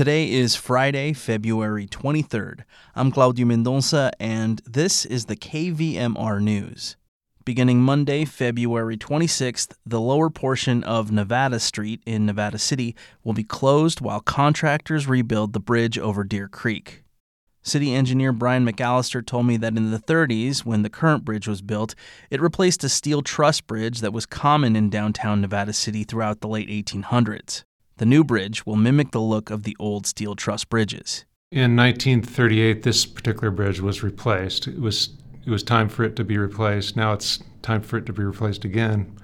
Today is Friday, February 23rd. I'm Claudio Mendonça, and this is the KVMR News. Beginning Monday, February 26th, the lower portion of Nevada Street in Nevada City will be closed while contractors rebuild the bridge over Deer Creek. City engineer Brian McAllister told me that in the 30s, when the current bridge was built, it replaced a steel truss bridge that was common in downtown Nevada City throughout the late 1800s. The new bridge will mimic the look of the old steel truss bridges. In 1938, this particular bridge was replaced. It was it was time for it to be replaced. Now it's time for it to be replaced again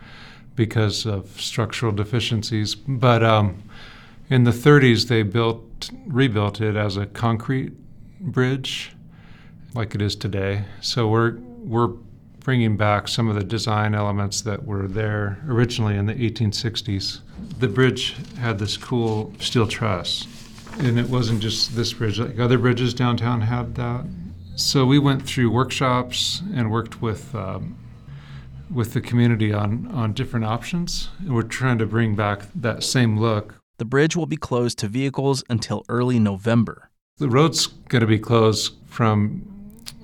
because of structural deficiencies. But um, in the 30s, they built rebuilt it as a concrete bridge, like it is today. So we're we're bringing back some of the design elements that were there originally in the 1860s. The bridge had this cool steel truss, and it wasn't just this bridge, like other bridges downtown had that. So we went through workshops and worked with. Um, with the community on, on different options, and we're trying to bring back that same look. The bridge will be closed to vehicles until early November. The road's going to be closed from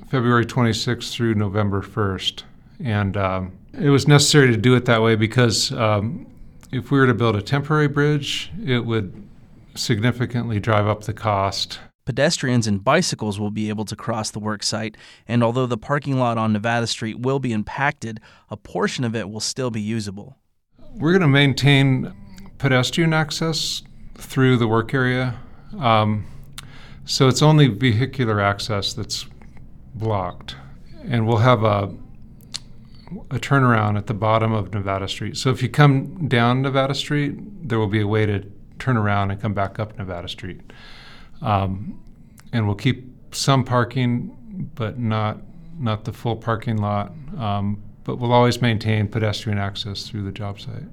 February 26th through November 1st. And um, it was necessary to do it that way because um, if we were to build a temporary bridge, it would significantly drive up the cost. Pedestrians and bicycles will be able to cross the work site, and although the parking lot on Nevada Street will be impacted, a portion of it will still be usable. We're going to maintain pedestrian access through the work area. Um, so it's only vehicular access that's blocked, and we'll have a a turnaround at the bottom of Nevada Street. So if you come down Nevada Street, there will be a way to turn around and come back up Nevada Street. Um, and we'll keep some parking, but not not the full parking lot. Um, but we'll always maintain pedestrian access through the job site.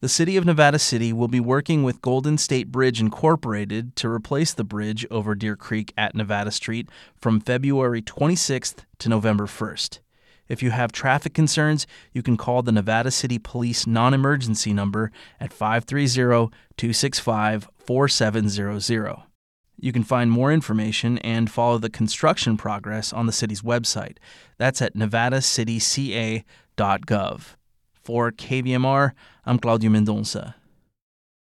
The City of Nevada City will be working with Golden State Bridge Incorporated to replace the bridge over Deer Creek at Nevada Street from February 26th to November 1st. If you have traffic concerns, you can call the Nevada City Police non emergency number at 530 265 4700. You can find more information and follow the construction progress on the city's website. That's at nevadacityca.gov. For KVMR, I'm Claudio Mendonça.